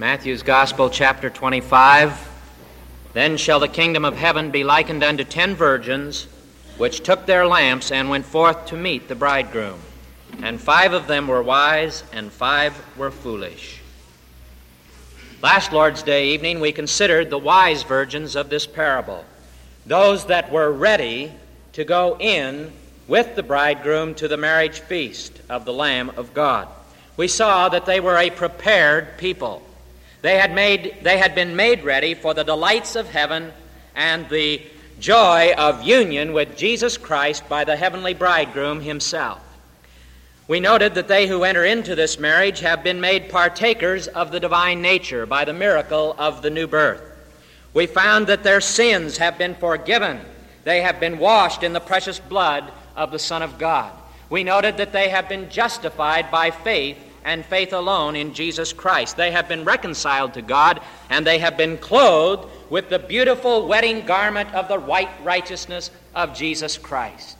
Matthew's Gospel, chapter 25. Then shall the kingdom of heaven be likened unto ten virgins, which took their lamps and went forth to meet the bridegroom. And five of them were wise, and five were foolish. Last Lord's Day evening, we considered the wise virgins of this parable, those that were ready to go in with the bridegroom to the marriage feast of the Lamb of God. We saw that they were a prepared people. They had, made, they had been made ready for the delights of heaven and the joy of union with Jesus Christ by the heavenly bridegroom himself. We noted that they who enter into this marriage have been made partakers of the divine nature by the miracle of the new birth. We found that their sins have been forgiven. They have been washed in the precious blood of the Son of God. We noted that they have been justified by faith and faith alone in Jesus Christ. They have been reconciled to God, and they have been clothed with the beautiful wedding garment of the white righteousness of Jesus Christ.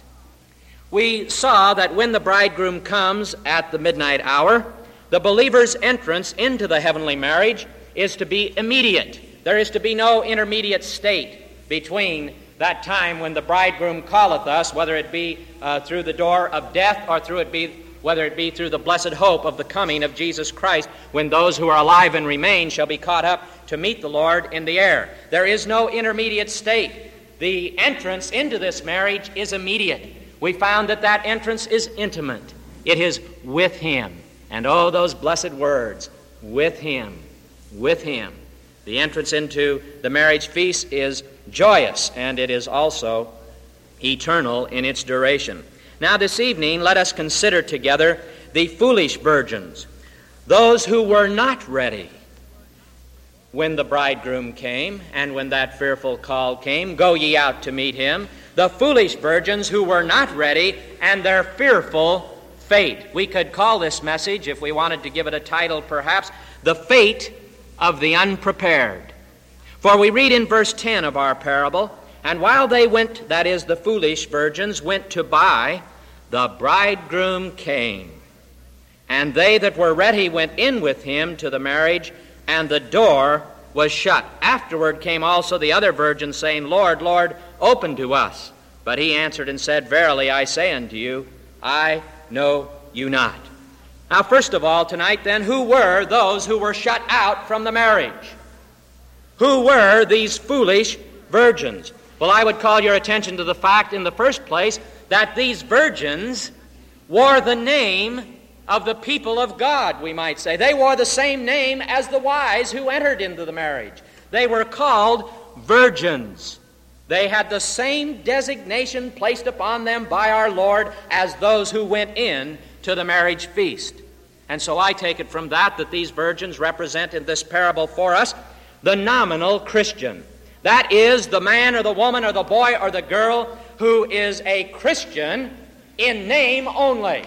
We saw that when the bridegroom comes at the midnight hour, the believer's entrance into the heavenly marriage is to be immediate. There is to be no intermediate state between that time when the bridegroom calleth us, whether it be uh, through the door of death or through it be whether it be through the blessed hope of the coming of Jesus Christ, when those who are alive and remain shall be caught up to meet the Lord in the air. There is no intermediate state. The entrance into this marriage is immediate. We found that that entrance is intimate. It is with Him. And oh, those blessed words, with Him, with Him. The entrance into the marriage feast is joyous, and it is also eternal in its duration. Now, this evening, let us consider together the foolish virgins, those who were not ready when the bridegroom came and when that fearful call came Go ye out to meet him. The foolish virgins who were not ready and their fearful fate. We could call this message, if we wanted to give it a title perhaps, The Fate of the Unprepared. For we read in verse 10 of our parable, and while they went, that is, the foolish virgins, went to buy, the bridegroom came. And they that were ready went in with him to the marriage, and the door was shut. Afterward came also the other virgins, saying, Lord, Lord, open to us. But he answered and said, Verily I say unto you, I know you not. Now, first of all, tonight, then, who were those who were shut out from the marriage? Who were these foolish virgins? Well, I would call your attention to the fact, in the first place, that these virgins wore the name of the people of God, we might say. They wore the same name as the wise who entered into the marriage. They were called virgins. They had the same designation placed upon them by our Lord as those who went in to the marriage feast. And so I take it from that that these virgins represent in this parable for us the nominal Christian. That is, the man or the woman or the boy or the girl who is a Christian in name only.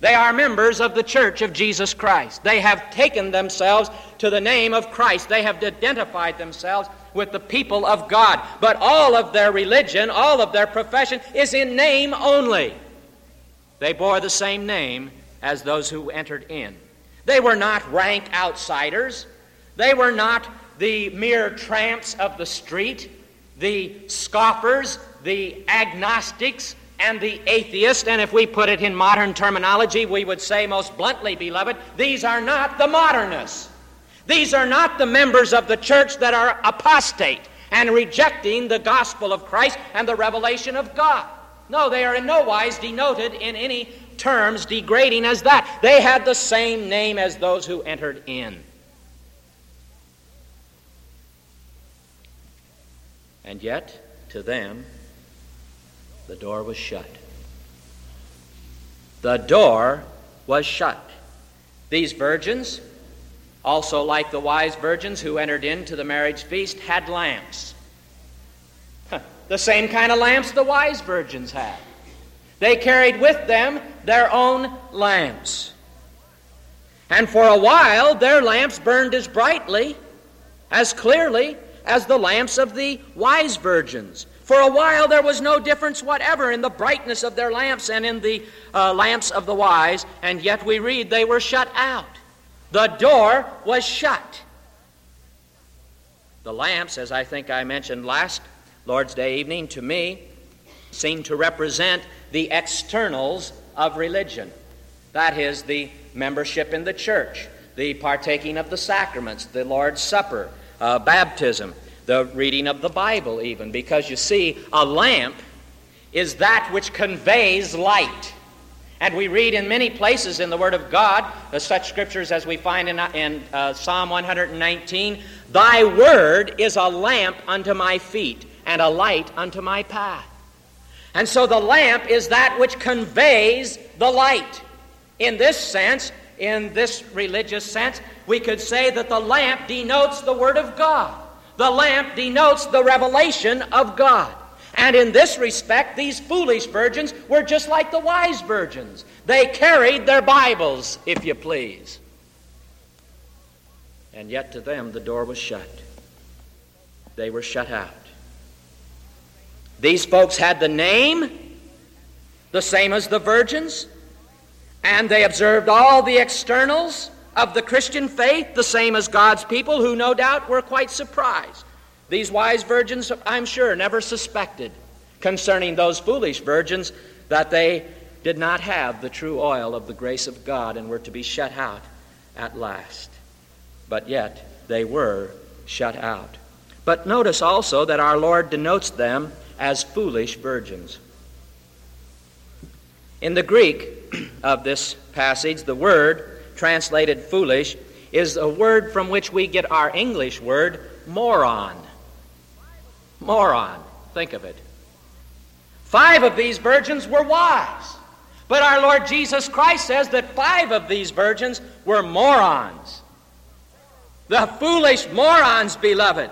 They are members of the church of Jesus Christ. They have taken themselves to the name of Christ. They have identified themselves with the people of God. But all of their religion, all of their profession is in name only. They bore the same name as those who entered in. They were not rank outsiders. They were not the mere tramps of the street, the scoffers, the agnostics, and the atheists. And if we put it in modern terminology, we would say most bluntly, beloved, these are not the modernists. These are not the members of the church that are apostate and rejecting the gospel of Christ and the revelation of God. No, they are in no wise denoted in any terms degrading as that. They had the same name as those who entered in. And yet, to them, the door was shut. The door was shut. These virgins, also like the wise virgins who entered into the marriage feast, had lamps. The same kind of lamps the wise virgins had. They carried with them their own lamps. And for a while, their lamps burned as brightly, as clearly as the lamps of the wise virgins. For a while, there was no difference whatever in the brightness of their lamps and in the uh, lamps of the wise, and yet we read they were shut out. The door was shut. The lamps, as I think I mentioned last Lord's Day evening, to me, seem to represent the externals of religion. That is, the membership in the church, the partaking of the sacraments, the Lord's Supper, uh, baptism, the reading of the Bible, even. Because you see, a lamp is that which conveys light. And we read in many places in the Word of God, uh, such scriptures as we find in, in uh, Psalm 119 Thy Word is a lamp unto my feet and a light unto my path. And so the lamp is that which conveys the light. In this sense, in this religious sense, we could say that the lamp denotes the Word of God. The lamp denotes the revelation of God. And in this respect, these foolish virgins were just like the wise virgins. They carried their Bibles, if you please. And yet to them the door was shut. They were shut out. These folks had the name, the same as the virgins, and they observed all the externals of the Christian faith, the same as God's people, who no doubt were quite surprised. These wise virgins, I'm sure, never suspected concerning those foolish virgins that they did not have the true oil of the grace of God and were to be shut out at last. But yet they were shut out. But notice also that our Lord denotes them as foolish virgins. In the Greek of this passage, the word translated foolish is a word from which we get our English word moron. Moron. Think of it. Five of these virgins were wise. But our Lord Jesus Christ says that five of these virgins were morons. The foolish morons, beloved.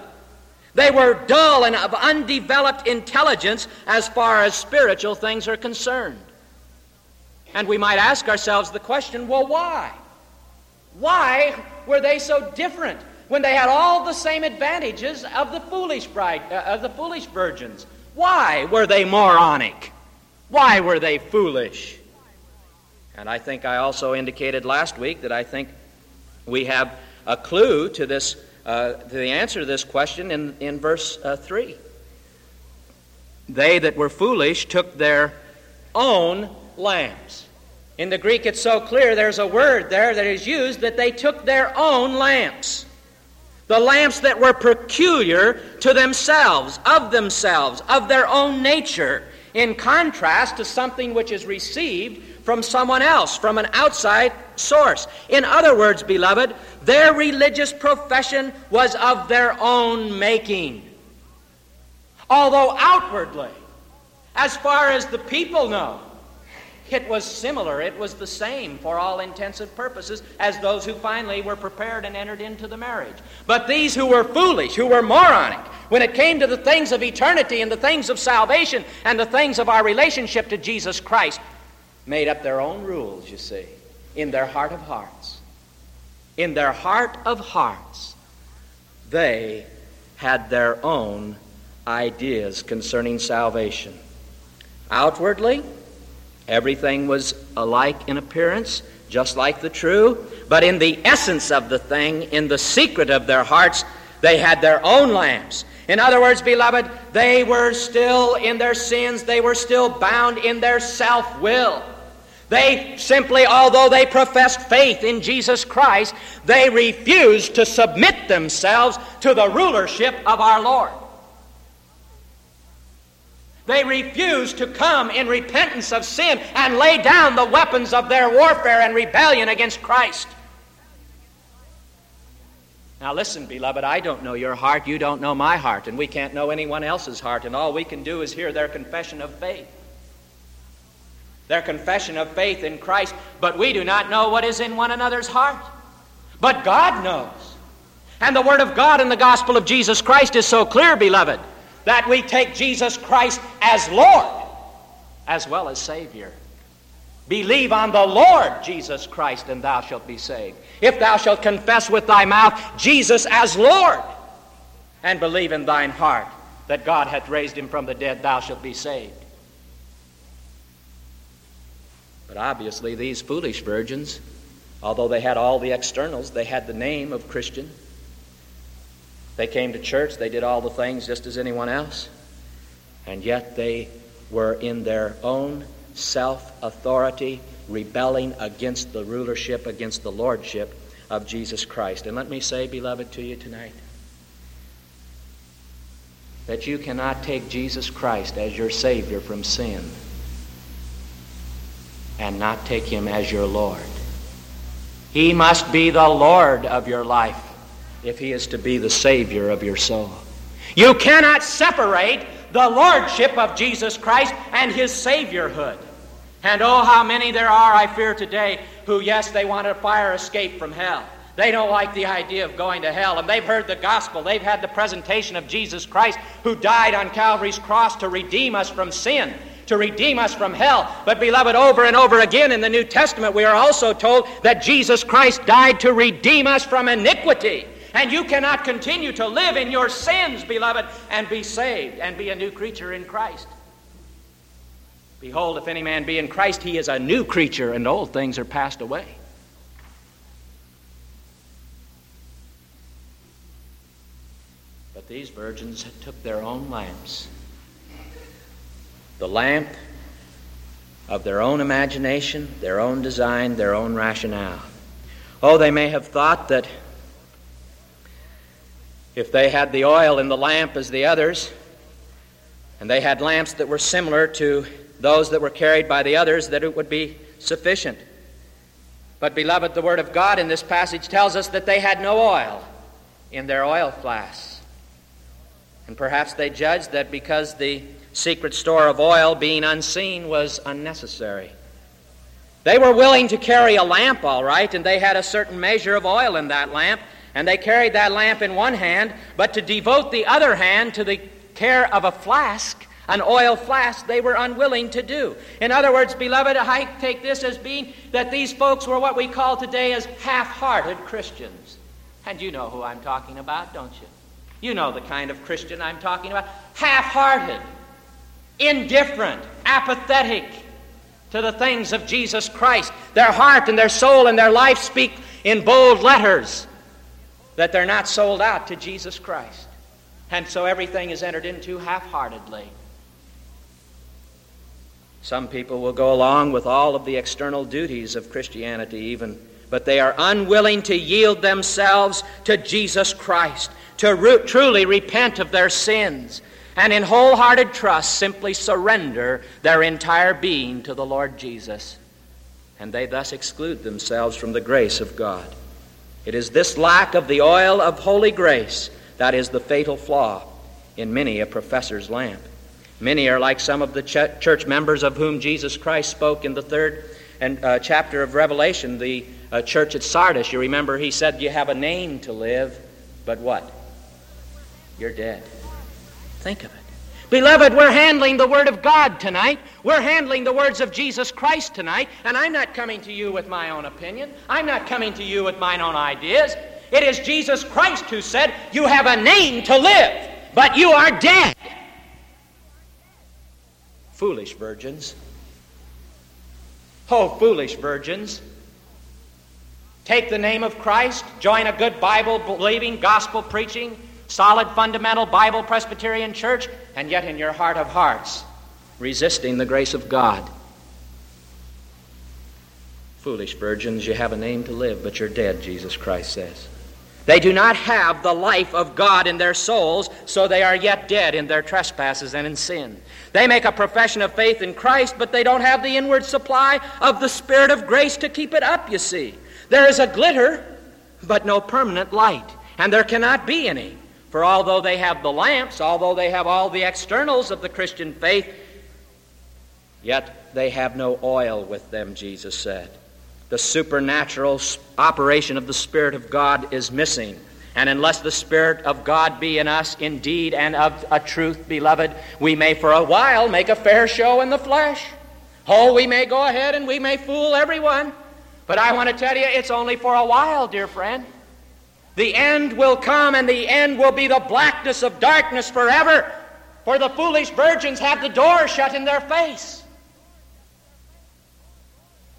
They were dull and of undeveloped intelligence as far as spiritual things are concerned. And we might ask ourselves the question well, why? Why were they so different when they had all the same advantages of the foolish bride, uh, of the foolish virgins? Why were they moronic? Why were they foolish? And I think I also indicated last week that I think we have a clue to this uh, to the answer to this question in, in verse uh, 3. They that were foolish took their own lamps. In the Greek, it's so clear, there's a word there that is used that they took their own lamps. The lamps that were peculiar to themselves, of themselves, of their own nature, in contrast to something which is received from someone else, from an outside source. In other words, beloved, their religious profession was of their own making. Although outwardly, as far as the people know, it was similar, it was the same for all intents and purposes as those who finally were prepared and entered into the marriage. But these who were foolish, who were moronic, when it came to the things of eternity and the things of salvation and the things of our relationship to Jesus Christ, made up their own rules, you see, in their heart of hearts. In their heart of hearts, they had their own ideas concerning salvation. Outwardly, everything was alike in appearance, just like the true, but in the essence of the thing, in the secret of their hearts, they had their own lamps. In other words, beloved, they were still in their sins, they were still bound in their self will. They simply, although they professed faith in Jesus Christ, they refused to submit themselves to the rulership of our Lord. They refused to come in repentance of sin and lay down the weapons of their warfare and rebellion against Christ. Now, listen, beloved, I don't know your heart, you don't know my heart, and we can't know anyone else's heart, and all we can do is hear their confession of faith their confession of faith in Christ, but we do not know what is in one another's heart. But God knows. And the Word of God in the gospel of Jesus Christ is so clear, beloved, that we take Jesus Christ as Lord as well as Savior. Believe on the Lord Jesus Christ, and thou shalt be saved. If thou shalt confess with thy mouth Jesus as Lord, and believe in thine heart that God hath raised him from the dead, thou shalt be saved. But obviously, these foolish virgins, although they had all the externals, they had the name of Christian. They came to church, they did all the things just as anyone else, and yet they were in their own self authority rebelling against the rulership, against the lordship of Jesus Christ. And let me say, beloved, to you tonight that you cannot take Jesus Christ as your Savior from sin and not take Him as your Lord. He must be the Lord of your life if He is to be the Savior of your soul. You cannot separate the Lordship of Jesus Christ and His Saviorhood. And oh, how many there are, I fear today, who, yes, they want a fire escape from hell. They don't like the idea of going to hell. And they've heard the gospel. They've had the presentation of Jesus Christ, who died on Calvary's cross to redeem us from sin, to redeem us from hell. But, beloved, over and over again in the New Testament, we are also told that Jesus Christ died to redeem us from iniquity. And you cannot continue to live in your sins, beloved, and be saved and be a new creature in Christ. Behold, if any man be in Christ, he is a new creature, and old things are passed away. But these virgins took their own lamps, the lamp of their own imagination, their own design, their own rationale. Oh, they may have thought that if they had the oil in the lamp as the others, and they had lamps that were similar to those that were carried by the others, that it would be sufficient. But, beloved, the Word of God in this passage tells us that they had no oil in their oil flasks. And perhaps they judged that because the secret store of oil, being unseen, was unnecessary. They were willing to carry a lamp, all right, and they had a certain measure of oil in that lamp, and they carried that lamp in one hand, but to devote the other hand to the care of a flask an oil flask they were unwilling to do. In other words, beloved, I take this as being that these folks were what we call today as half hearted Christians. And you know who I'm talking about, don't you? You know the kind of Christian I'm talking about. Half hearted, indifferent, apathetic to the things of Jesus Christ. Their heart and their soul and their life speak in bold letters that they're not sold out to Jesus Christ. And so everything is entered into half heartedly. Some people will go along with all of the external duties of Christianity, even, but they are unwilling to yield themselves to Jesus Christ, to re- truly repent of their sins, and in wholehearted trust simply surrender their entire being to the Lord Jesus. And they thus exclude themselves from the grace of God. It is this lack of the oil of holy grace that is the fatal flaw in many a professor's lamp. Many are like some of the ch- church members of whom Jesus Christ spoke in the third and, uh, chapter of Revelation, the uh, church at Sardis. You remember he said, You have a name to live, but what? You're dead. Think of it. Beloved, we're handling the Word of God tonight. We're handling the words of Jesus Christ tonight, and I'm not coming to you with my own opinion. I'm not coming to you with my own ideas. It is Jesus Christ who said, You have a name to live, but you are dead foolish virgins. Oh, foolish virgins. Take the name of Christ, join a good Bible believing, gospel preaching, solid fundamental Bible Presbyterian church, and yet in your heart of hearts, resisting the grace of God. Foolish virgins, you have a name to live, but you're dead, Jesus Christ says. They do not have the life of God in their souls, so they are yet dead in their trespasses and in sin. They make a profession of faith in Christ, but they don't have the inward supply of the Spirit of grace to keep it up, you see. There is a glitter, but no permanent light, and there cannot be any. For although they have the lamps, although they have all the externals of the Christian faith, yet they have no oil with them, Jesus said the supernatural operation of the Spirit of God is missing. And unless the Spirit of God be in us indeed and of a truth, beloved, we may for a while make a fair show in the flesh. Oh, we may go ahead and we may fool everyone. But I want to tell you, it's only for a while, dear friend. The end will come, and the end will be the blackness of darkness forever. For the foolish virgins have the door shut in their face.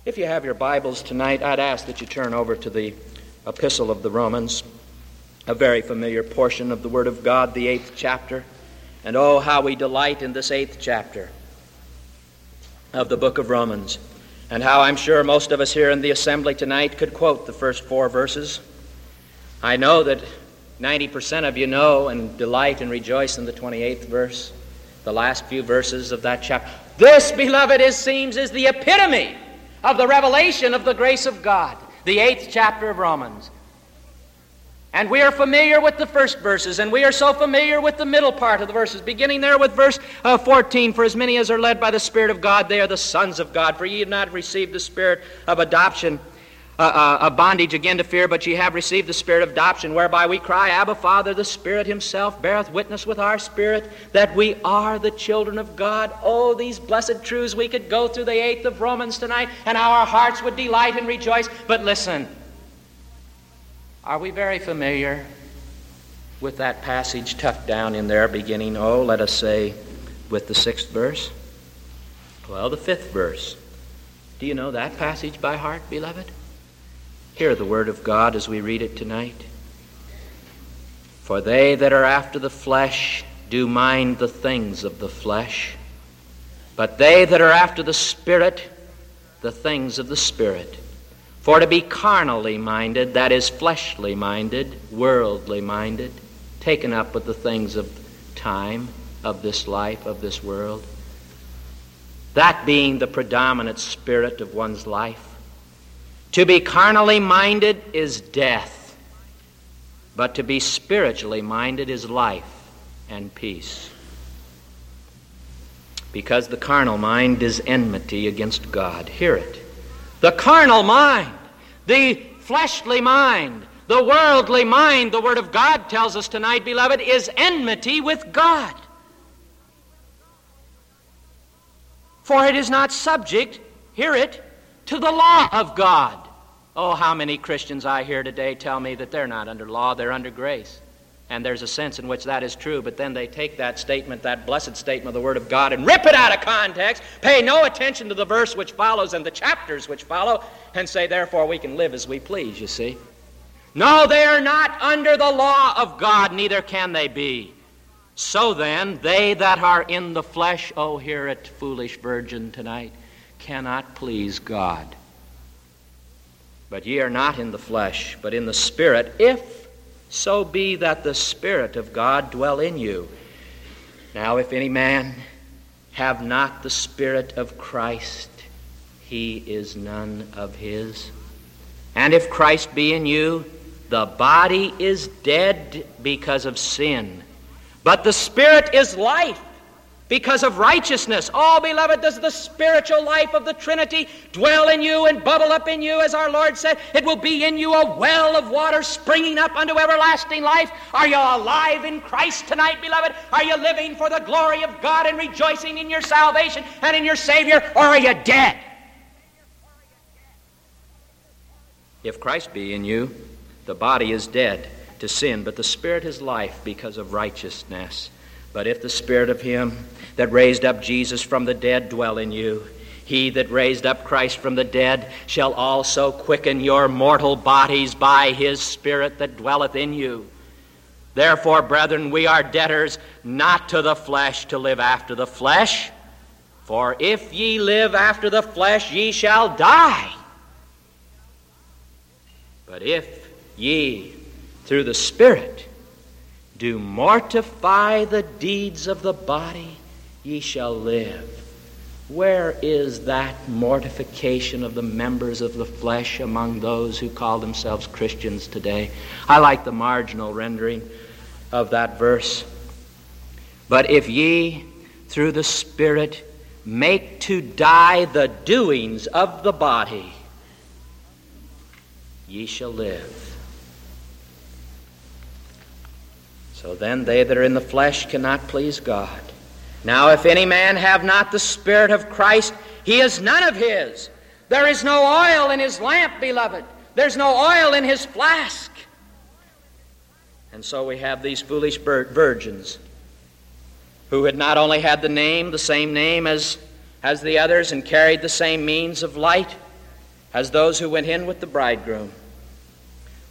If you have your Bibles tonight, I'd ask that you turn over to the Epistle of the Romans. a very familiar portion of the Word of God, the eighth chapter. And oh, how we delight in this eighth chapter of the book of Romans. And how I'm sure most of us here in the assembly tonight could quote the first four verses. I know that 90% of you know and delight and rejoice in the 28th verse, the last few verses of that chapter. This, beloved, it seems, is the epitome of the revelation of the grace of God, the eighth chapter of Romans. And we are familiar with the first verses, and we are so familiar with the middle part of the verses, beginning there with verse uh, 14 For as many as are led by the Spirit of God, they are the sons of God. For ye have not received the Spirit of adoption, a bondage again to fear, but ye have received the Spirit of adoption, whereby we cry, Abba, Father. The Spirit Himself beareth witness with our spirit that we are the children of God. Oh, these blessed truths, we could go through the eighth of Romans tonight, and our hearts would delight and rejoice. But listen. Are we very familiar with that passage tucked down in there, beginning, oh, let us say, with the sixth verse? Well, the fifth verse. Do you know that passage by heart, beloved? Hear the word of God as we read it tonight. For they that are after the flesh do mind the things of the flesh, but they that are after the Spirit, the things of the Spirit. For to be carnally minded, that is, fleshly minded, worldly minded, taken up with the things of time, of this life, of this world, that being the predominant spirit of one's life. To be carnally minded is death, but to be spiritually minded is life and peace. Because the carnal mind is enmity against God. Hear it. The carnal mind, the fleshly mind, the worldly mind, the Word of God tells us tonight, beloved, is enmity with God. For it is not subject, hear it, to the law of God. Oh, how many Christians I hear today tell me that they're not under law, they're under grace. And there's a sense in which that is true, but then they take that statement, that blessed statement of the Word of God, and rip it out of context, pay no attention to the verse which follows and the chapters which follow, and say, therefore, we can live as we please, you see. No, they are not under the law of God, neither can they be. So then, they that are in the flesh, oh, hear it, foolish virgin, tonight, cannot please God. But ye are not in the flesh, but in the Spirit, if so be that the Spirit of God dwell in you. Now, if any man have not the Spirit of Christ, he is none of his. And if Christ be in you, the body is dead because of sin, but the Spirit is life because of righteousness. Oh, beloved, does the spiritual life of the Trinity dwell in you and bubble up in you, as our Lord said? It will be in you a well of water springing up unto everlasting life. Are you alive in Christ tonight, beloved? Are you living for the glory of God and rejoicing in your salvation and in your Savior, or are you dead? If Christ be in you, the body is dead to sin, but the Spirit is life because of righteousness. But if the Spirit of Him that raised up Jesus from the dead dwell in you, he that raised up Christ from the dead shall also quicken your mortal bodies by his Spirit that dwelleth in you. Therefore, brethren, we are debtors not to the flesh to live after the flesh. For if ye live after the flesh, ye shall die. But if ye, through the Spirit, do mortify the deeds of the body, ye shall live. Where is that mortification of the members of the flesh among those who call themselves Christians today? I like the marginal rendering of that verse. But if ye, through the Spirit, make to die the doings of the body, ye shall live. So then they that are in the flesh cannot please God. Now, if any man have not the Spirit of Christ, he is none of his. There is no oil in his lamp, beloved. There's no oil in his flask. And so we have these foolish virgins who had not only had the name, the same name as, as the others, and carried the same means of light as those who went in with the bridegroom.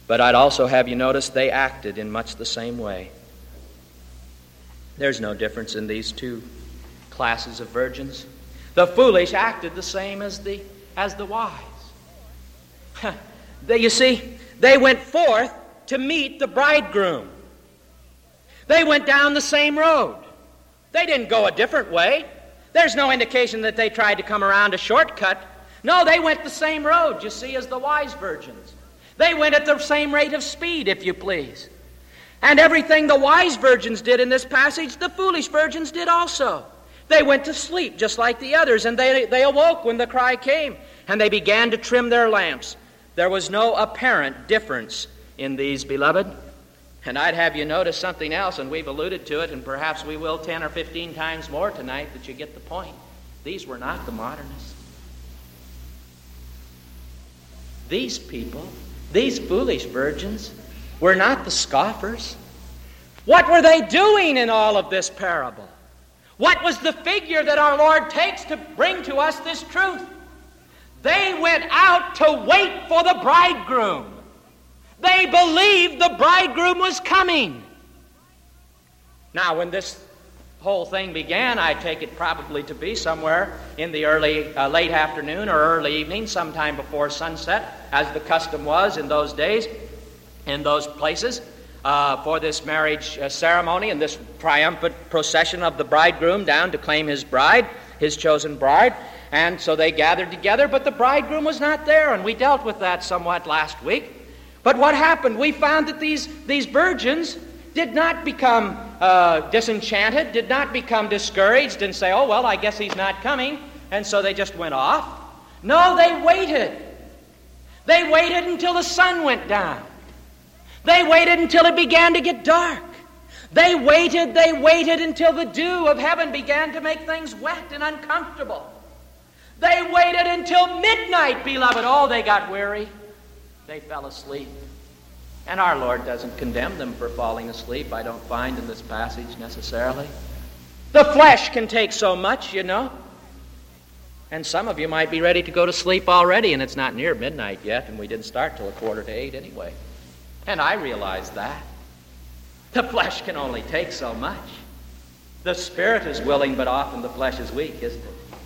But I'd also have you notice they acted in much the same way. There's no difference in these two classes of virgins. The foolish acted the same as the, as the wise. they, you see, they went forth to meet the bridegroom. They went down the same road. They didn't go a different way. There's no indication that they tried to come around a shortcut. No, they went the same road, you see, as the wise virgins. They went at the same rate of speed, if you please. And everything the wise virgins did in this passage, the foolish virgins did also. They went to sleep just like the others, and they, they awoke when the cry came, and they began to trim their lamps. There was no apparent difference in these, beloved. And I'd have you notice something else, and we've alluded to it, and perhaps we will 10 or 15 times more tonight that you get the point. These were not the modernists. These people these foolish virgins were not the scoffers. What were they doing in all of this parable? What was the figure that our Lord takes to bring to us this truth? They went out to wait for the bridegroom. They believed the bridegroom was coming. Now, when this whole thing began, I take it probably to be somewhere in the early, uh, late afternoon or early evening, sometime before sunset, as the custom was in those days, in those places, uh, for this marriage uh, ceremony and this triumphant procession of the bridegroom down to claim his bride, his chosen bride. And so they gathered together, but the bridegroom was not there, and we dealt with that somewhat last week. But what happened? We found that these, these virgins did not become uh, disenchanted, did not become discouraged and say, oh, well, I guess he's not coming, and so they just went off. No, they waited. They waited until the sun went down. They waited until it began to get dark. They waited, they waited until the dew of heaven began to make things wet and uncomfortable. They waited until midnight, beloved. Oh, they got weary. They fell asleep. And our Lord doesn't condemn them for falling asleep, I don't find in this passage necessarily. The flesh can take so much, you know. And some of you might be ready to go to sleep already, and it's not near midnight yet, and we didn't start till a quarter to eight anyway. And I realize that. The flesh can only take so much. The spirit is willing, but often the flesh is weak, isn't it?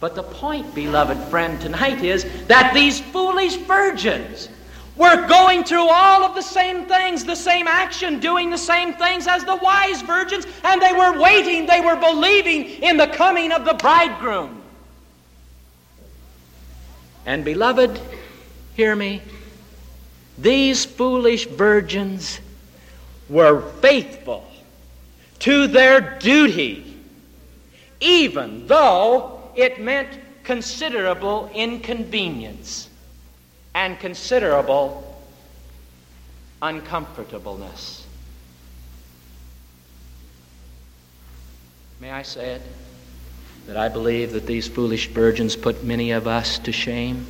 But the point, beloved friend, tonight is that these foolish virgins we're going through all of the same things, the same action, doing the same things as the wise virgins, and they were waiting, they were believing in the coming of the bridegroom. And, beloved, hear me. These foolish virgins were faithful to their duty, even though it meant considerable inconvenience and considerable uncomfortableness. May I say it? That I believe that these foolish virgins put many of us to shame.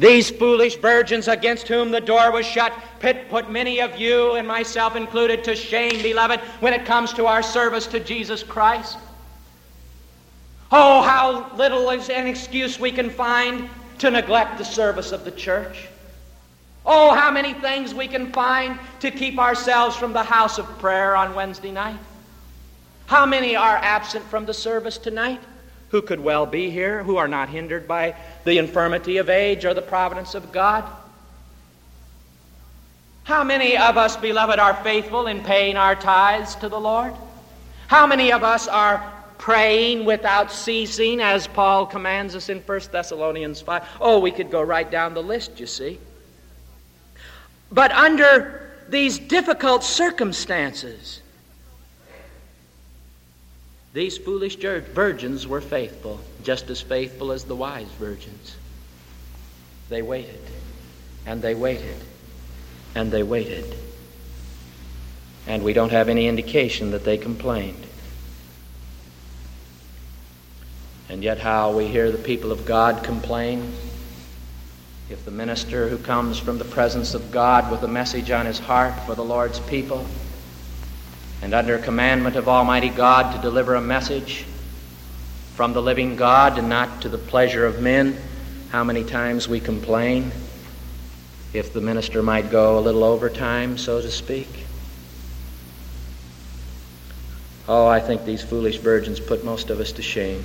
These foolish virgins against whom the door was shut put many of you and myself included to shame, beloved, when it comes to our service to Jesus Christ. Oh, how little is an excuse we can find to neglect the service of the church. Oh, how many things we can find to keep ourselves from the house of prayer on Wednesday night. How many are absent from the service tonight who could well be here, who are not hindered by the infirmity of age or the providence of God? How many of us, beloved, are faithful in paying our tithes to the Lord? How many of us are praying without ceasing, as Paul commands us in 1 Thessalonians 5. Oh, we could go right down the list, you see. But under these difficult circumstances, these foolish virgins were faithful, just as faithful as the wise virgins. They waited, and they waited, and they waited. And we don't have any indication that they complained. And yet, how we hear the people of God complain. If the minister who comes from the presence of God with a message on his heart for the Lord's people, and under commandment of Almighty God to deliver a message from the living God and not to the pleasure of men, how many times we complain. if the minister might go a little overtime, so to speak. Oh, I think these foolish virgins put most of us to shame.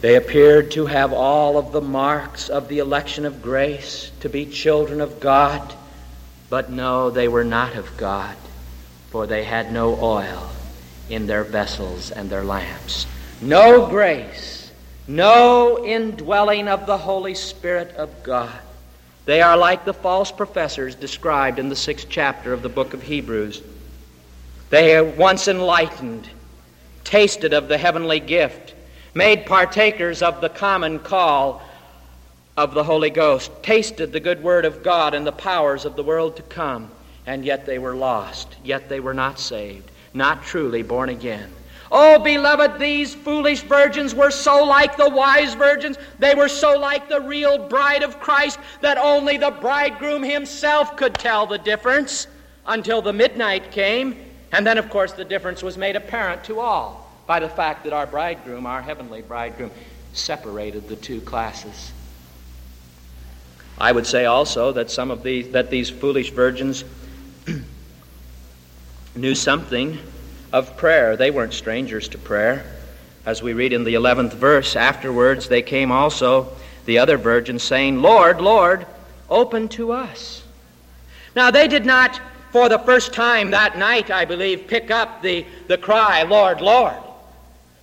They appeared to have all of the marks of the election of grace, to be children of God, but no, they were not of God, for they had no oil in their vessels and their lamps. No grace, no indwelling of the Holy Spirit of God. They are like the false professors described in the sixth chapter of the book of Hebrews. They are once enlightened, tasted of the heavenly gift, made partakers of the common call of the Holy Ghost, tasted the good word of God and the powers of the world to come, and yet they were lost, yet they were not saved, not truly born again. Oh, beloved, these foolish virgins were so like the wise virgins. They were so like the real bride of Christ that only the bridegroom himself could tell the difference until the midnight came. And then, of course, the difference was made apparent to all by the fact that our bridegroom, our heavenly bridegroom, separated the two classes. I would say also that some of these that these foolish virgins knew something of prayer. They weren't strangers to prayer. As we read in the 11th verse, afterwards they came also, the other virgins, saying, Lord, Lord, open to us. Now they did not, for the first time that night, I believe, pick up the, the cry, Lord, Lord.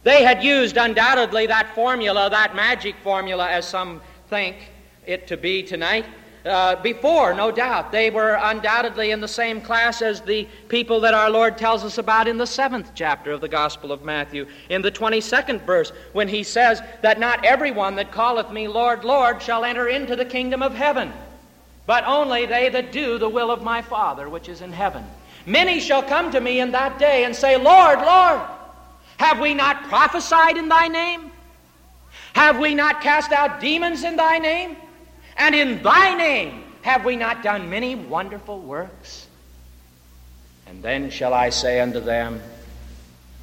They had used undoubtedly that formula, that magic formula, as some think it to be tonight. Uh, before, no doubt. They were undoubtedly in the same class as the people that our Lord tells us about in the seventh chapter of the Gospel of Matthew, in the 22nd verse, when he says that not everyone that calleth me Lord, Lord shall enter into the kingdom of heaven, but only they that do the will of my Father which is in heaven. Many shall come to me in that day and say, Lord, Lord, have we not prophesied in thy name? Have we not cast out demons in thy name? And in thy name have we not done many wonderful works? And then shall I say unto them,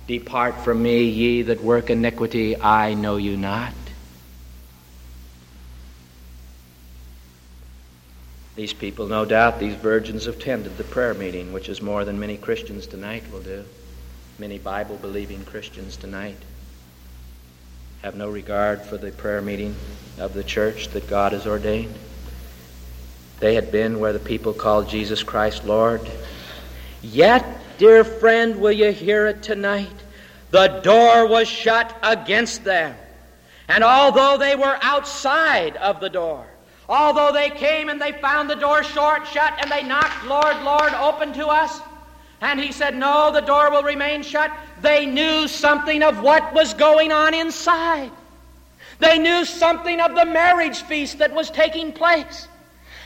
Depart from me, ye that work iniquity, I know you not. These people, no doubt, these virgins have attended the prayer meeting, which is more than many Christians tonight will do. Many Bible believing Christians tonight have no regard for the prayer meeting of the church that God has ordained. They had been where the people called Jesus Christ Lord. Yet, dear friend, will you hear it tonight? The door was shut against them. And although they were outside of the door, although they came and they found the door short shut and they knocked, Lord, Lord, open to us, and he said, No, the door will remain shut, they knew something of what was going on inside. They knew something of the marriage feast that was taking place.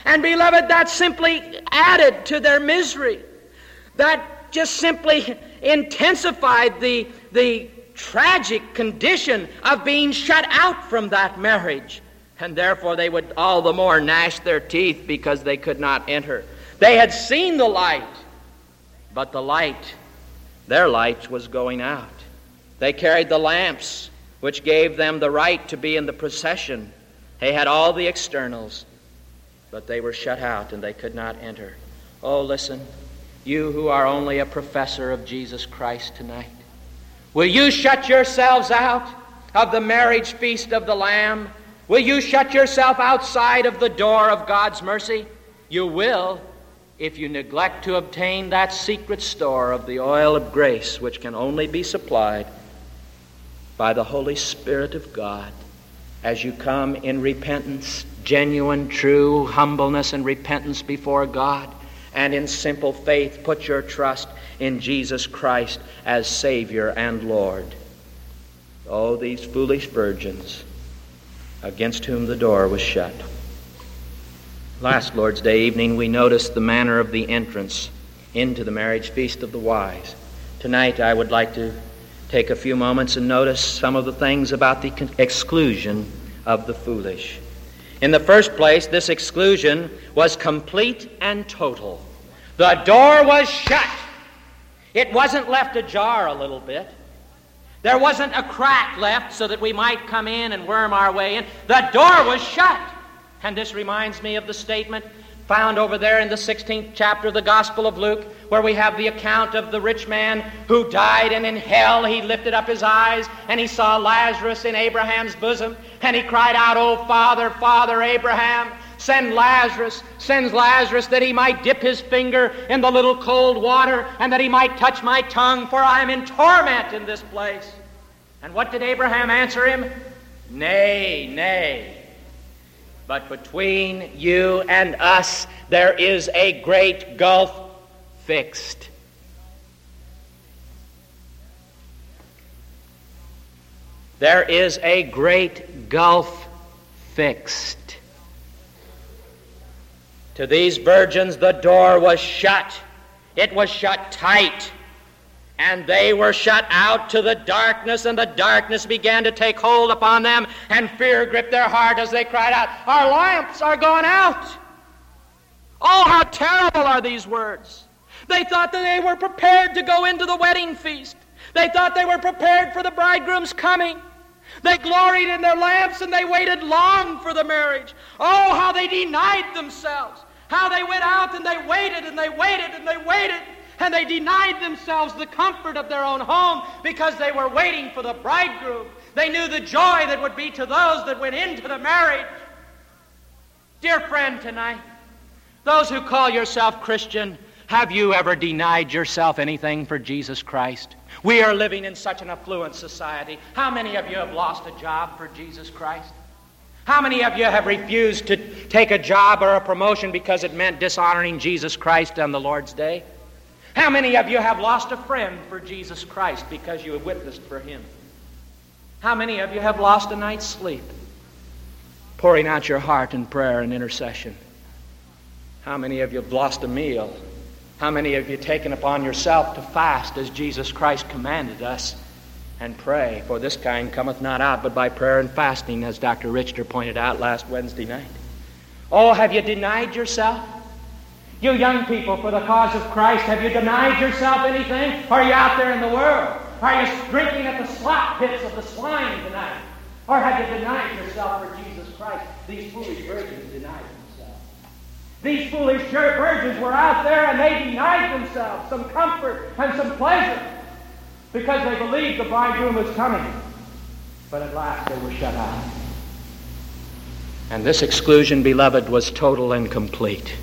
And, beloved, that simply added to their misery. That just simply intensified the, the tragic condition of being shut out from that marriage. And therefore, they would all the more gnash their teeth because they could not enter. They had seen the light, but the light, their light, was going out. They carried the lamps which gave them the right to be in the procession. They had all the externals, but they were shut out and they could not enter. Oh, listen, you who are only a professor of Jesus Christ tonight, will you shut yourselves out of the marriage feast of the Lamb? Will you shut yourself outside of the door of God's mercy? You will if you neglect to obtain that secret store of the oil of grace which can only be supplied by the Holy Spirit of God as you come in repentance, genuine, true humbleness and repentance before God, and in simple faith put your trust in Jesus Christ as Savior and Lord. Oh, these foolish virgins against whom the door was shut. Last Lord's Day evening, we noticed the manner of the entrance into the marriage feast of the wise. Tonight, I would like to take a few moments and notice some of the things about the exclusion of the foolish. In the first place, this exclusion was complete and total. The door was shut. It wasn't left ajar a little bit. There wasn't a crack left so that we might come in and worm our way in. The door was shut. And this reminds me of the statement found over there in the 16th chapter of the Gospel of Luke, where we have the account of the rich man who died, and in hell he lifted up his eyes and he saw Lazarus in Abraham's bosom, and he cried out, Oh, Father, Father Abraham, send Lazarus, sends Lazarus that he might dip his finger in the little cold water and that he might touch my tongue, for I am in torment in this place. And what did Abraham answer him? Nay, nay. But between you and us there is a great gulf fixed. There is a great gulf fixed. To these virgins the door was shut. It was shut tight. And they were shut out to the darkness, and the darkness began to take hold upon them, and fear gripped their heart as they cried out, Our lamps are gone out. Oh, how terrible are these words! They thought that they were prepared to go into the wedding feast. They thought they were prepared for the bridegroom's coming. They gloried in their lamps and they waited long for the marriage. Oh, how they denied themselves. How they went out and they waited and they waited and they waited and they denied themselves the comfort of their own home because they were waiting for the bridegroom. They knew the joy that would be to those that went into the marriage. Dear friend, tonight, those who call yourself Christian, have you ever denied yourself anything for Jesus Christ? We are living in such an affluent society. How many of you have lost a job for Jesus Christ? How many of you have refused to take a job or a promotion because it meant dishonoring Jesus Christ on the Lord's day? How many of you have lost a friend for Jesus Christ because you have witnessed for him? How many of you have lost a night's sleep pouring out your heart in prayer and intercession? How many of you have lost a meal? How many of you taken upon yourself to fast as Jesus Christ commanded us? and pray, for this kind cometh not out but by prayer and fasting, as Dr. Richter pointed out last Wednesday night. Oh, have you denied yourself? You young people, for the cause of Christ, have you denied yourself anything? Are you out there in the world? Are you drinking at the slop pits of the swine tonight? Or have you denied yourself for Jesus Christ? These foolish virgins denied themselves. These foolish virgins were out there and they denied themselves some comfort and some pleasure because they believed the bridegroom was coming. But at last they were shut out. And this exclusion, beloved, was total and complete.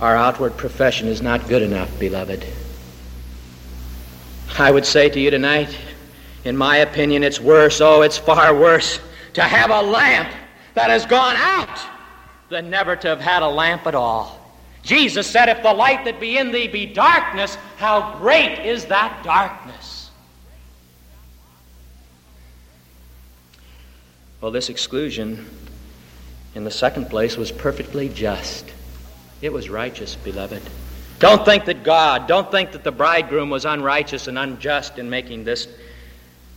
Our outward profession is not good enough, beloved. I would say to you tonight, in my opinion, it's worse, oh, it's far worse, to have a lamp that has gone out than never to have had a lamp at all. Jesus said, If the light that be in thee be darkness, how great is that darkness? Well, this exclusion, in the second place, was perfectly just. It was righteous, beloved. Don't think that God, don't think that the bridegroom was unrighteous and unjust in making this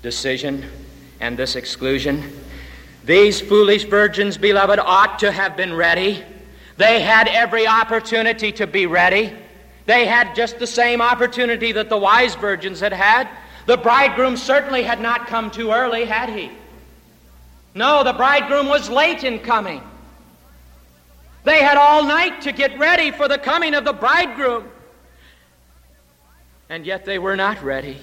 decision and this exclusion. These foolish virgins, beloved, ought to have been ready. They had every opportunity to be ready. They had just the same opportunity that the wise virgins had had. The bridegroom certainly had not come too early, had he? No, the bridegroom was late in coming. They had all night to get ready for the coming of the bridegroom. And yet they were not ready.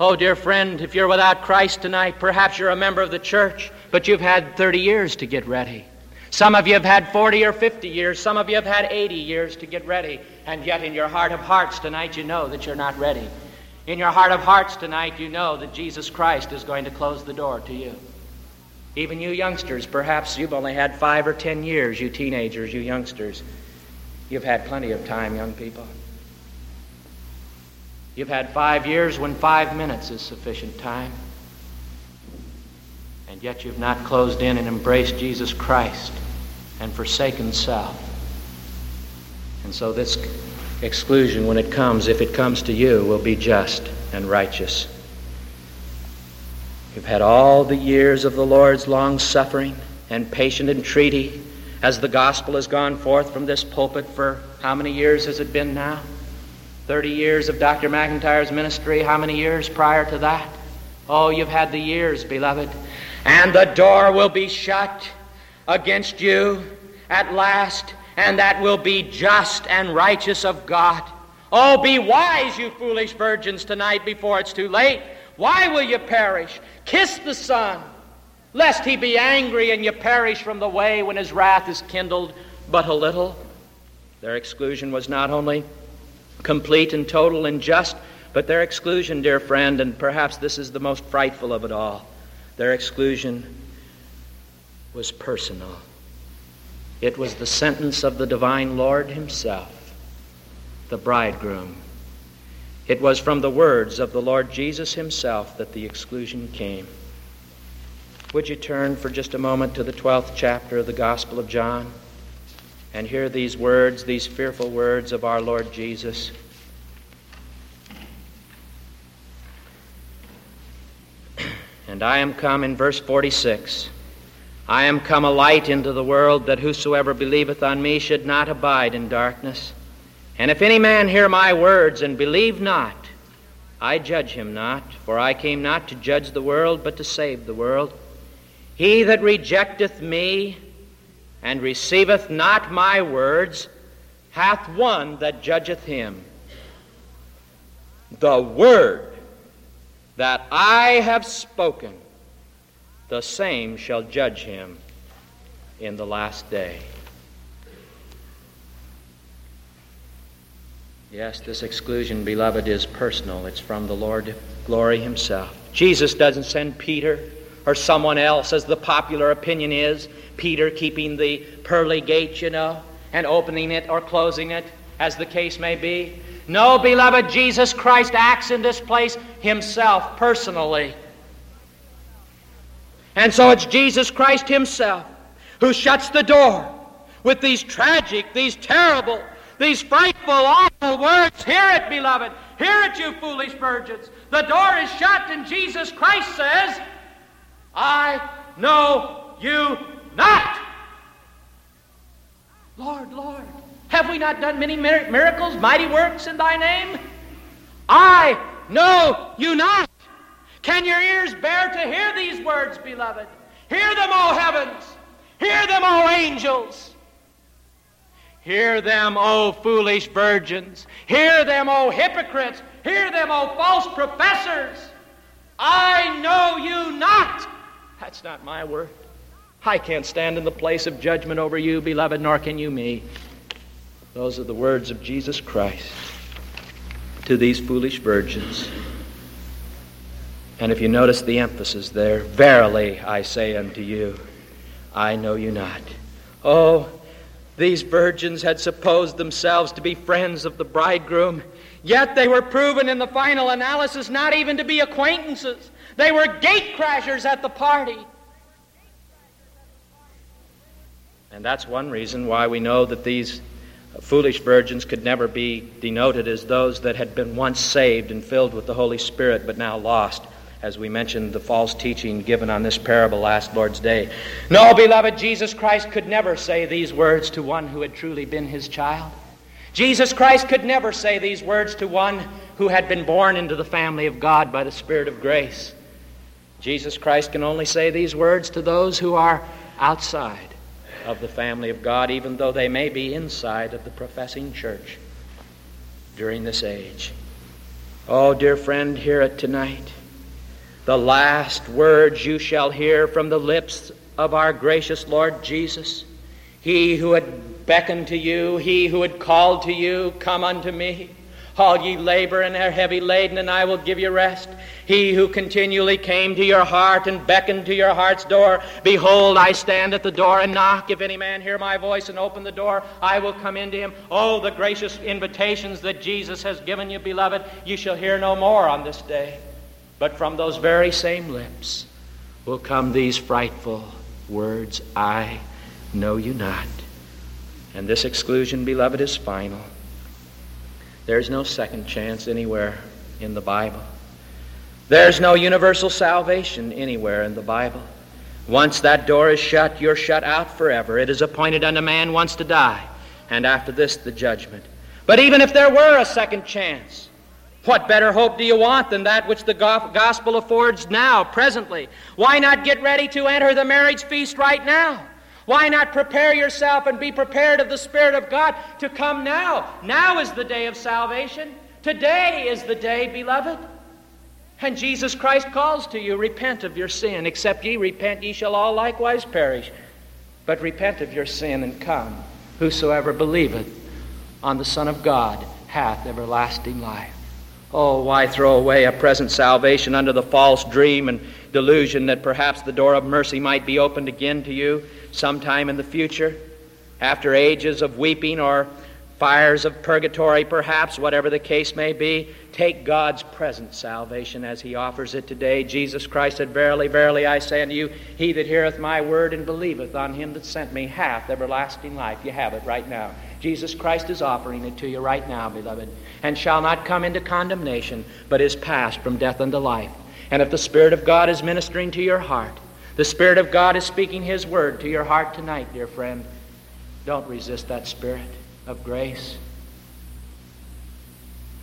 Oh, dear friend, if you're without Christ tonight, perhaps you're a member of the church, but you've had 30 years to get ready. Some of you have had 40 or 50 years. Some of you have had 80 years to get ready. And yet, in your heart of hearts tonight, you know that you're not ready. In your heart of hearts tonight, you know that Jesus Christ is going to close the door to you. Even you youngsters, perhaps you've only had five or ten years, you teenagers, you youngsters. You've had plenty of time, young people. You've had five years when five minutes is sufficient time. And yet you've not closed in and embraced Jesus Christ and forsaken self. And so this exclusion, when it comes, if it comes to you, will be just and righteous. You've had all the years of the Lord's long suffering and patient entreaty as the gospel has gone forth from this pulpit for how many years has it been now? 30 years of Dr. McIntire's ministry. How many years prior to that? Oh, you've had the years, beloved. And the door will be shut against you at last, and that will be just and righteous of God. Oh, be wise, you foolish virgins, tonight before it's too late. Why will you perish? Kiss the Son, lest he be angry and you perish from the way when his wrath is kindled but a little. Their exclusion was not only complete and total and just, but their exclusion, dear friend, and perhaps this is the most frightful of it all, their exclusion was personal. It was the sentence of the divine Lord Himself the bridegroom. It was from the words of the Lord Jesus himself that the exclusion came. Would you turn for just a moment to the 12th chapter of the Gospel of John and hear these words, these fearful words of our Lord Jesus? And I am come in verse 46. I am come a light into the world that whosoever believeth on me should not abide in darkness. And if any man hear my words and believe not, I judge him not, for I came not to judge the world, but to save the world. He that rejecteth me and receiveth not my words hath one that judgeth him. The word that I have spoken, the same shall judge him in the last day. Yes, this exclusion, beloved, is personal. It's from the Lord glory himself. Jesus doesn't send Peter or someone else, as the popular opinion is. Peter keeping the pearly gate, you know, and opening it or closing it, as the case may be. No, beloved, Jesus Christ acts in this place himself personally. And so it's Jesus Christ himself who shuts the door with these tragic, these terrible, these frightful, awful words. Hear it, beloved. Hear it, you foolish virgins. The door is shut, and Jesus Christ says, I know you not. Lord, Lord, have we not done many miracles, mighty works in thy name? I know you not. Can your ears bear to hear these words, beloved? Hear them, O heavens. Hear them, O angels. Hear them, O foolish virgins. Hear them, O hypocrites. Hear them, O false professors. I know you not. That's not my word. I can't stand in the place of judgment over you, beloved, nor can you me. Those are the words of Jesus Christ to these foolish virgins. And if you notice the emphasis there, verily I say unto you, I know you not. Oh, these virgins had supposed themselves to be friends of the bridegroom, yet they were proven in the final analysis not even to be acquaintances. They were gate crashers at the party. And that's one reason why we know that these foolish virgins could never be denoted as those that had been once saved and filled with the Holy Spirit but now lost as we mentioned the false teaching given on this parable last Lord's Day. No, beloved, Jesus Christ could never say these words to one who had truly been his child. Jesus Christ could never say these words to one who had been born into the family of God by the Spirit of grace. Jesus Christ can only say these words to those who are outside of the family of God, even though they may be inside of the professing church during this age. Oh, dear friend, hear it tonight the last words you shall hear from the lips of our gracious Lord Jesus. He who had beckoned to you, he who had called to you, come unto me. All ye labor and are heavy laden, and I will give you rest. He who continually came to your heart and beckoned to your heart's door, behold, I stand at the door and knock. If any man hear my voice and open the door, I will come into him. Oh, the gracious invitations that Jesus has given you, beloved, you shall hear no more on this day. But from those very same lips will come these frightful words I know you not. And this exclusion, beloved, is final. There's no second chance anywhere in the Bible. There's no universal salvation anywhere in the Bible. Once that door is shut, you're shut out forever. It is appointed unto man once to die, and after this, the judgment. But even if there were a second chance, what better hope do you want than that which the gospel affords now, presently? Why not get ready to enter the marriage feast right now? Why not prepare yourself and be prepared of the Spirit of God to come now? Now is the day of salvation. Today is the day, beloved. And Jesus Christ calls to you, repent of your sin. Except ye repent, ye shall all likewise perish. But repent of your sin and come. Whosoever believeth on the Son of God hath everlasting life. Oh, why throw away a present salvation under the false dream and delusion that perhaps the door of mercy might be opened again to you sometime in the future, after ages of weeping or fires of purgatory, perhaps, whatever the case may be. Take God's present salvation as He offers it today. Jesus Christ said, Verily, verily, I say unto you, He that heareth my word and believeth on Him that sent me hath everlasting life. You have it right now. Jesus Christ is offering it to you right now, beloved, and shall not come into condemnation, but is passed from death unto life. And if the Spirit of God is ministering to your heart, the Spirit of God is speaking His word to your heart tonight, dear friend. Don't resist that Spirit of grace.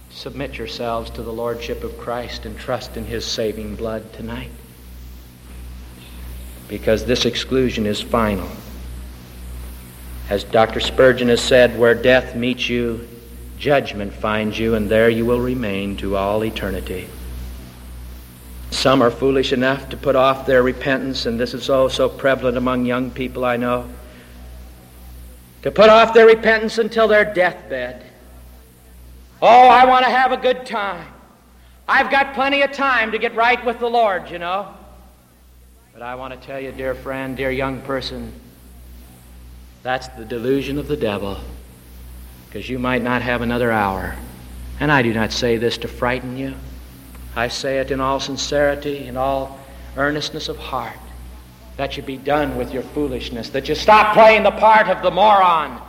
Submit yourselves to the Lordship of Christ and trust in His saving blood tonight. Because this exclusion is final. As Dr. Spurgeon has said, where death meets you, judgment finds you, and there you will remain to all eternity. Some are foolish enough to put off their repentance, and this is also prevalent among young people I know to put off their repentance until their deathbed. Oh, I want to have a good time. I've got plenty of time to get right with the Lord, you know. But I want to tell you, dear friend, dear young person, that's the delusion of the devil. Because you might not have another hour. And I do not say this to frighten you. I say it in all sincerity, in all earnestness of heart that you be done with your foolishness, that you stop playing the part of the moron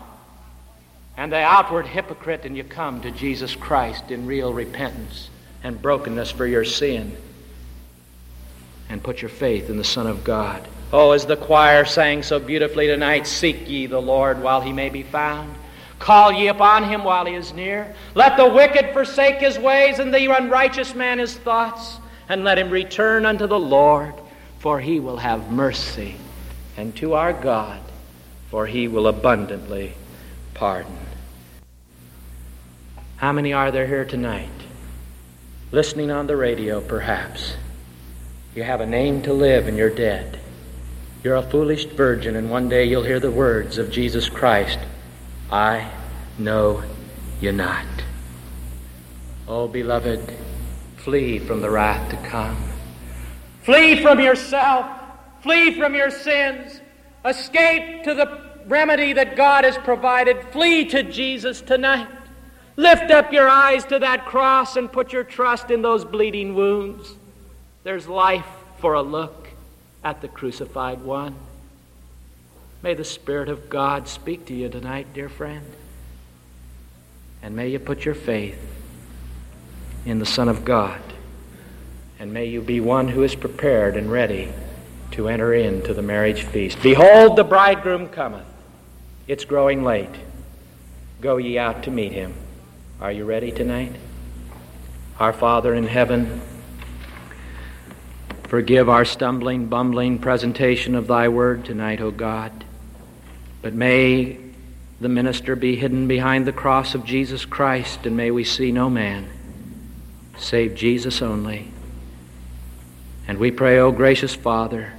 and the outward hypocrite, and you come to Jesus Christ in real repentance and brokenness for your sin and put your faith in the Son of God. Oh, as the choir sang so beautifully tonight, seek ye the Lord while he may be found. Call ye upon him while he is near. Let the wicked forsake his ways, and the unrighteous man his thoughts, and let him return unto the Lord for he will have mercy, and to our God, for he will abundantly pardon. How many are there here tonight? Listening on the radio, perhaps. You have a name to live and you're dead. You're a foolish virgin, and one day you'll hear the words of Jesus Christ I know you not. Oh, beloved, flee from the wrath to come. Flee from yourself. Flee from your sins. Escape to the remedy that God has provided. Flee to Jesus tonight. Lift up your eyes to that cross and put your trust in those bleeding wounds. There's life for a look at the crucified one. May the Spirit of God speak to you tonight, dear friend. And may you put your faith in the Son of God and may you be one who is prepared and ready to enter into the marriage feast. Behold, the bridegroom cometh. It's growing late. Go ye out to meet him. Are you ready tonight? Our Father in heaven, forgive our stumbling, bumbling presentation of thy word tonight, O God. But may the minister be hidden behind the cross of Jesus Christ, and may we see no man save Jesus only. And we pray, O gracious Father,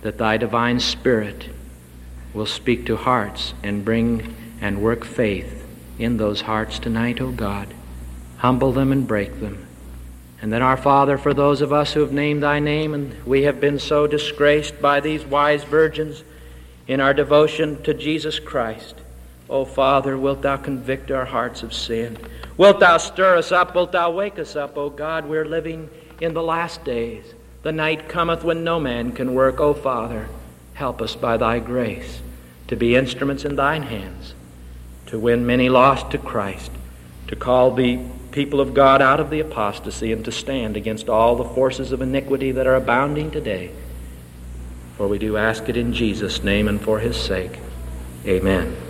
that thy divine Spirit will speak to hearts and bring and work faith in those hearts tonight, O God. Humble them and break them. And then, our Father, for those of us who have named thy name and we have been so disgraced by these wise virgins in our devotion to Jesus Christ, O Father, wilt thou convict our hearts of sin? Wilt thou stir us up? Wilt thou wake us up, O God? We're living in the last days. The night cometh when no man can work. O Father, help us by thy grace to be instruments in thine hands, to win many lost to Christ, to call the people of God out of the apostasy, and to stand against all the forces of iniquity that are abounding today. For we do ask it in Jesus' name and for his sake. Amen.